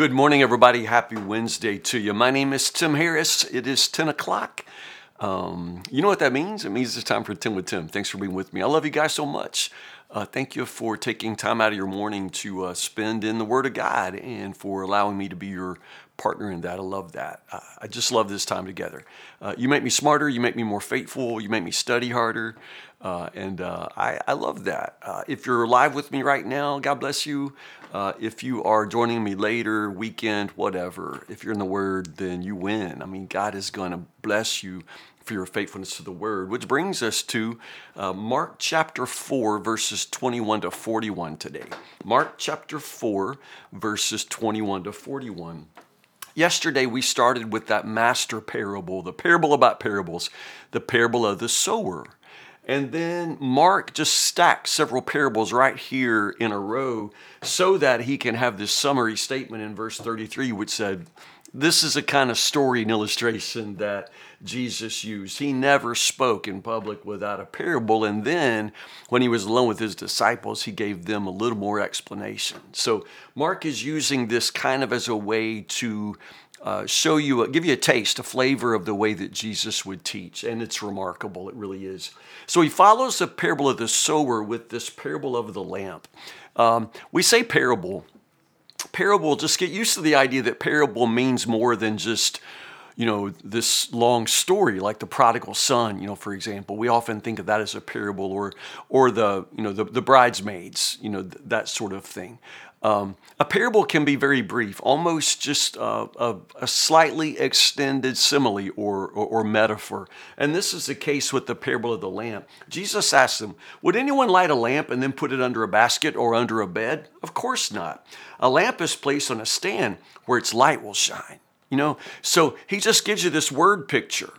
Good morning, everybody. Happy Wednesday to you. My name is Tim Harris. It is 10 o'clock. Um, you know what that means? It means it's time for 10 with Tim. Thanks for being with me. I love you guys so much. Uh, thank you for taking time out of your morning to uh, spend in the Word of God and for allowing me to be your partner in that. I love that. Uh, I just love this time together. Uh, you make me smarter, you make me more faithful, you make me study harder, uh, and uh, I, I, love that. Uh, if you're live with me right now, God bless you. Uh, if you are joining me later, weekend, whatever, if you're in the Word, then you win. I mean, God is going to bless you for your faithfulness to the Word, which brings us to Mark chapter 4, verses 21 to 41 today. Mark chapter 4, verses 21 to 41. Yesterday, we started with that master parable, the parable about parables, the parable of the sower. And then Mark just stacks several parables right here in a row so that he can have this summary statement in verse 33, which said, This is a kind of story and illustration that Jesus used. He never spoke in public without a parable. And then when he was alone with his disciples, he gave them a little more explanation. So Mark is using this kind of as a way to uh, show you, a, give you a taste, a flavor of the way that Jesus would teach. And it's remarkable, it really is. So he follows the parable of the sower with this parable of the lamp. Um, we say parable. Parable, just get used to the idea that parable means more than just you know this long story like the prodigal son you know for example we often think of that as a parable or or the you know the, the bridesmaids you know th- that sort of thing um, a parable can be very brief, almost just a, a, slightly extended simile or, or, or, metaphor. And this is the case with the parable of the lamp. Jesus asked them, Would anyone light a lamp and then put it under a basket or under a bed? Of course not. A lamp is placed on a stand where its light will shine. You know, so he just gives you this word picture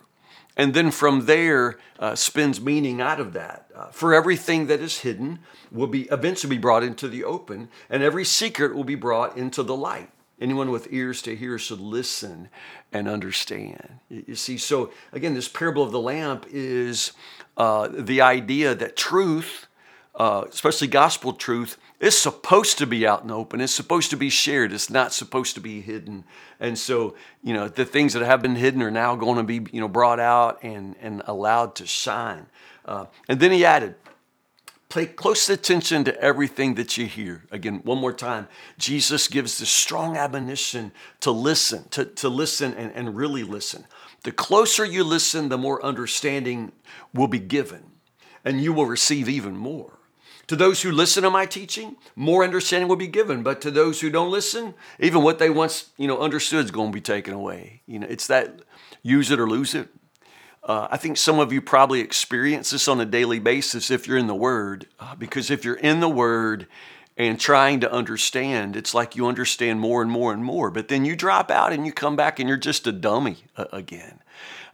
and then from there uh, spins meaning out of that. Uh, for everything that is hidden will be eventually be brought into the open, and every secret will be brought into the light. Anyone with ears to hear should listen and understand. You see, so again, this parable of the lamp is uh, the idea that truth, uh, especially gospel truth, is supposed to be out in the open. It's supposed to be shared. It's not supposed to be hidden. And so, you know, the things that have been hidden are now going to be, you know, brought out and, and allowed to shine. Uh, and then he added, pay close attention to everything that you hear. Again, one more time, Jesus gives this strong admonition to listen, to, to listen and, and really listen. The closer you listen, the more understanding will be given, and you will receive even more. To those who listen to my teaching, more understanding will be given. But to those who don't listen, even what they once you know understood is going to be taken away. You know, it's that use it or lose it. Uh, I think some of you probably experience this on a daily basis if you're in the Word, uh, because if you're in the Word and trying to understand, it's like you understand more and more and more. But then you drop out and you come back and you're just a dummy uh, again.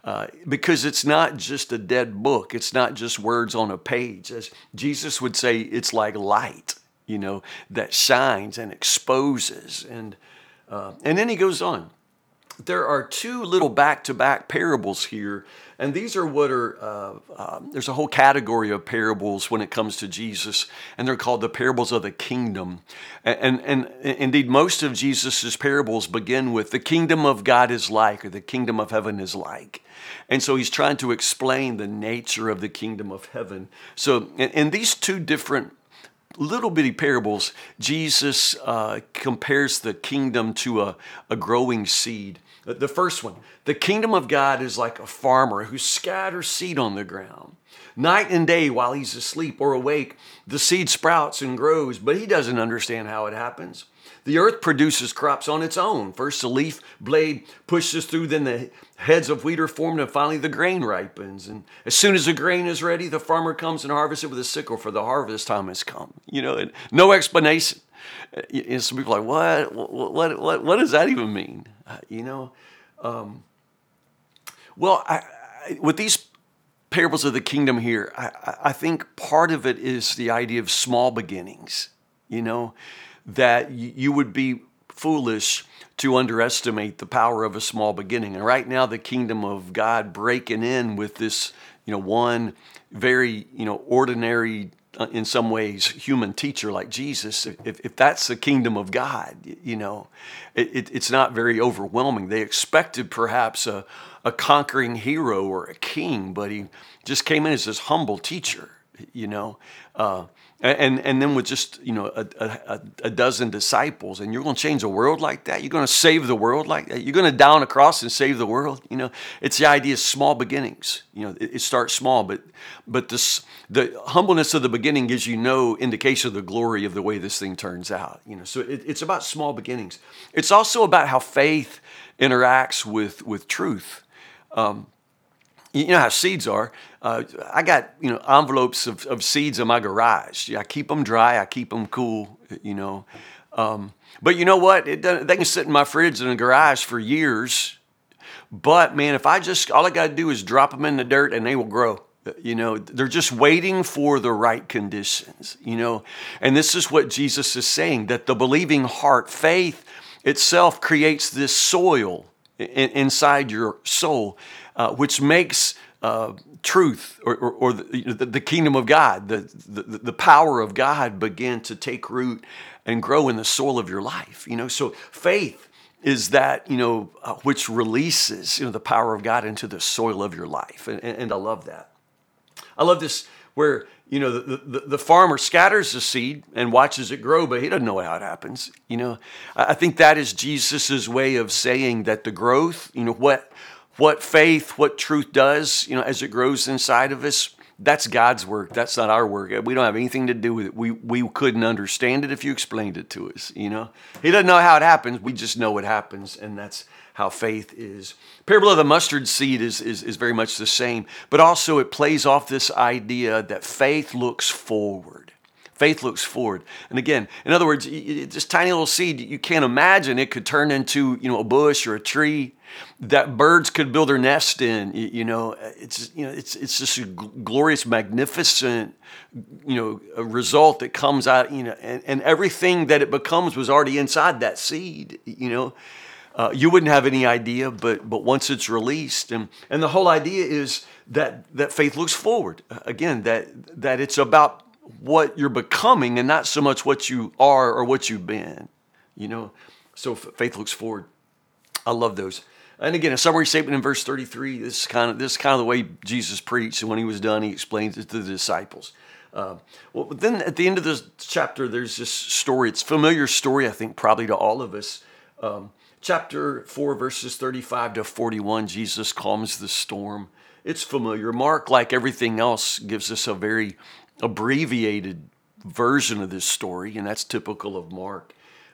Uh, because it's not just a dead book. It's not just words on a page. As Jesus would say, it's like light, you know, that shines and exposes. And, uh, and then he goes on. There are two little back to back parables here and these are what are, uh, um, there's a whole category of parables when it comes to Jesus, and they're called the parables of the kingdom. And, and, and indeed, most of Jesus's parables begin with the kingdom of God is like, or the kingdom of heaven is like. And so he's trying to explain the nature of the kingdom of heaven. So, in, in these two different little bitty parables, Jesus uh, compares the kingdom to a, a growing seed. Uh, the first one, the kingdom of God is like a farmer who scatters seed on the ground. Night and day while he's asleep or awake, the seed sprouts and grows, but he doesn't understand how it happens. The earth produces crops on its own. First, the leaf blade pushes through, then the heads of wheat are formed, and finally the grain ripens. And as soon as the grain is ready, the farmer comes and harvests it with a sickle, for the harvest time has come. You know, no explanation. Uh, and some people are like, what? What, what, what does that even mean? You know? Um, well, I, I, with these parables of the kingdom here, I, I think part of it is the idea of small beginnings, you know, that you would be foolish to underestimate the power of a small beginning. And right now, the kingdom of God breaking in with this, you know, one very, you know, ordinary in some ways, human teacher like Jesus, if, if that's the kingdom of God, you know, it, it's not very overwhelming. They expected perhaps a, a conquering hero or a king, but he just came in as this humble teacher, you know. Uh, and and then with just you know a, a, a, dozen disciples and you're going to change the world like that? You're going to save the world like that? You're going to down a cross and save the world? You know it's the idea of small beginnings. You know it, it starts small but but this the humbleness of the beginning gives you no indication of the glory of the way this thing turns out you know? So it, it's about small beginnings. It's also about how faith interacts with with truth. Um, you know how seeds are. Uh, I got you know envelopes of, of seeds in my garage. I keep them dry. I keep them cool. You know, um, but you know what? It, they can sit in my fridge in the garage for years. But man, if I just all I got to do is drop them in the dirt and they will grow. You know, they're just waiting for the right conditions. You know, and this is what Jesus is saying that the believing heart, faith itself, creates this soil inside your soul uh, which makes uh, truth or, or, or the, the, kingdom of God, the, the, the power of God begin to take root and grow in the soil of your life. You know, so faith is that, you know, uh, which releases, you know, the power of God into the soil of your life. And, and, and I love that. I love this where, you know, the, the, the, farmer scatters the seed and watches it grow, but he doesn't know how it happens. You know, I think that is Jesus's way of saying that the growth, you know, what, what faith, what truth does, you know, as it grows inside of us, that's God's work. That's not our work. We don't have anything to do with it. We, we couldn't understand it if you explained it to us, you know. He doesn't know how it happens. We just know it happens, and that's how faith is. Parable of the mustard seed is, is, is very much the same, but also it plays off this idea that faith looks forward. Faith looks forward. And again, in other words, this tiny little seed, you can't imagine it could turn into, you know, a bush or a tree that birds could build their nest in. You know, it's you know, it's it's just a glorious, magnificent, you know, result that comes out. You know, and, and everything that it becomes was already inside that seed. You know. Uh, you wouldn't have any idea, but but once it's released, and and the whole idea is that that faith looks forward. Again, that that it's about what you're becoming and not so much what you are or what you've been. You know, so faith looks forward. I love those. And again, a summary statement in verse 33. This is kind of this is kind of the way Jesus preached, and when he was done, he explains it to the disciples. Uh, well, but then at the end of this chapter, there's this story. It's familiar story, I think, probably to all of us. Um, chapter 4, verses 35 to 41, Jesus calms the storm. It's familiar. Mark, like everything else, gives us a very abbreviated version of this story, and that's typical of Mark.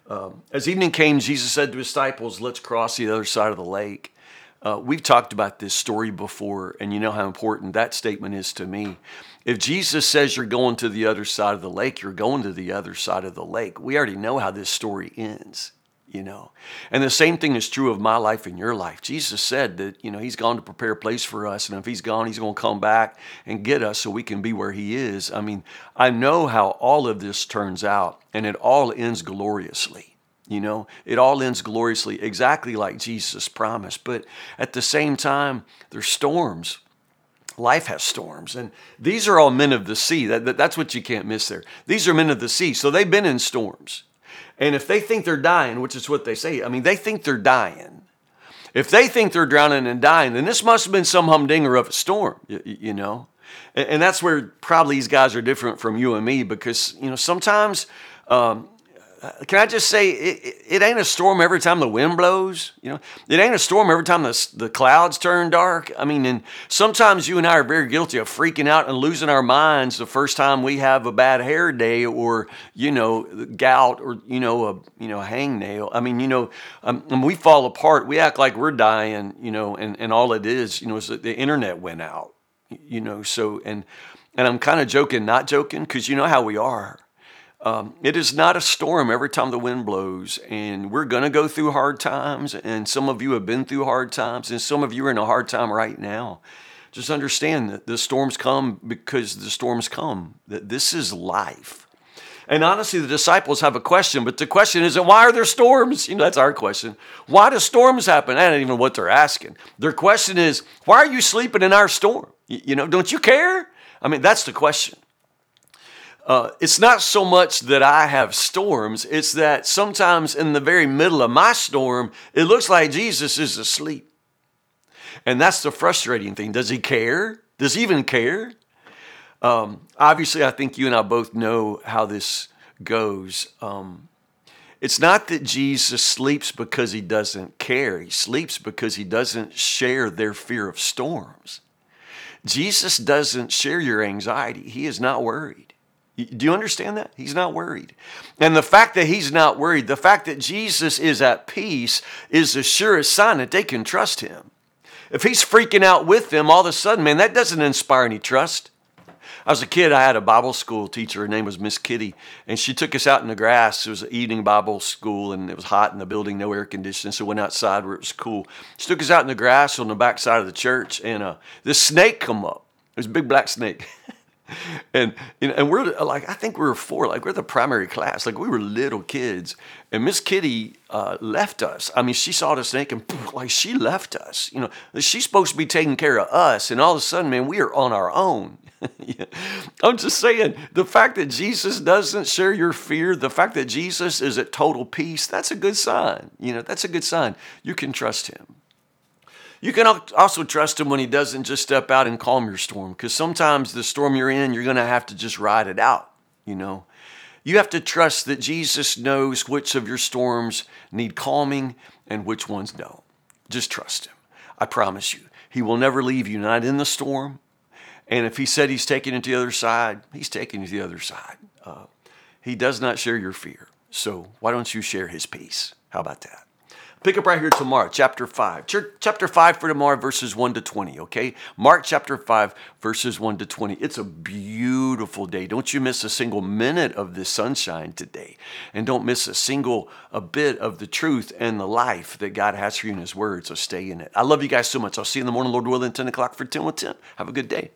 Um, as evening came, Jesus said to his disciples, Let's cross the other side of the lake. Uh, we've talked about this story before, and you know how important that statement is to me. If Jesus says you're going to the other side of the lake, you're going to the other side of the lake. We already know how this story ends you know. And the same thing is true of my life and your life. Jesus said that, you know, He's gone to prepare a place for us. And if He's gone, He's going to come back and get us so we can be where He is. I mean, I know how all of this turns out, and it all ends gloriously. You know, it all ends gloriously, exactly like Jesus promised. But at the same time, there's storms. Life has storms, and these are all men of the sea. That, that, that's what you can't miss there. These are men of the sea, so they've been in storms. And if they think they're dying, which is what they say, I mean, they think they're dying. If they think they're drowning and dying, then this must have been some humdinger of a storm, you, you know? And, and, that's where probably these guys are different from you and me because, you know, sometimes um, uh, can I just say it, it, ain't a storm every time the wind blows? You know, it ain't a storm every time the, the clouds turn dark. I mean, and sometimes you and I are very guilty of freaking out and losing our minds the first time we have a bad hair day or you know gout or you know a you know hangnail. I mean, you know, um, and we fall apart. We act like we're dying. You know, and and all it is, you know, is that the internet went out. You know, so and and I'm kind of joking, not joking, because you know how we are um, it is not a storm every time the wind blows, and we're going to go through hard times. And some of you have been through hard times, and some of you are in a hard time right now. Just understand that the storms come because the storms come, that this is life. And honestly, the disciples have a question, but the question isn't why are there storms? You know, that's our question. Why do storms happen? I don't even know what they're asking. Their question is, why are you sleeping in our storm? You know, don't you care? I mean, that's the question. Uh, it's not so much that I have storms, it's that sometimes in the very middle of my storm, it looks like Jesus is asleep. And that's the frustrating thing. Does he care? Does he even care? Um, obviously, I think you and I both know how this goes. Um, it's not that Jesus sleeps because he doesn't care, he sleeps because he doesn't share their fear of storms. Jesus doesn't share your anxiety, he is not worried. Do you understand that? He's not worried. And the fact that he's not worried, the fact that Jesus is at peace, is the surest sign that they can trust him. If he's freaking out with them, all of a sudden, man, that doesn't inspire any trust. I was a kid, I had a Bible school teacher. Her name was Miss Kitty, and she took us out in the grass. It was an evening Bible school, and it was hot in the building, no air conditioning, so we went outside where it was cool. She took us out in the grass on the back side of the church, and uh, this snake come up. It was a big black snake. and you know, and we're like, I think we were four, like we're the primary class, like we were little kids. And Miss Kitty uh, left us. I mean, she saw the snake and like she left us. You know, she's supposed to be taking care of us, and all of a sudden, man, we are on our own. I'm just saying, the fact that Jesus doesn't share your fear, the fact that Jesus is at total peace, that's a good sign. You know, that's a good sign. You can trust him. You can also trust him when he doesn't just step out and calm your storm, because sometimes the storm you're in, you're going to have to just ride it out, you know. You have to trust that Jesus knows which of your storms need calming and which ones don't. Just trust him. I promise you, he will never leave you, not in the storm. And if he said he's taking it to the other side, he's taking you to the other side. Uh, he does not share your fear. So why don't you share his peace? How about that? Pick up right here tomorrow, chapter 5. Chapter 5 for tomorrow, verses 1 to 20, okay? Mark chapter 5, verses 1 to 20. It's a beautiful day. Don't you miss a single minute of the sunshine today. And don't miss a single a bit of the truth and the life that God has for you in His Word. So stay in it. I love you guys so much. I'll see you in the morning, Lord willing, 10 o'clock for 10 with Tim. Have a good day.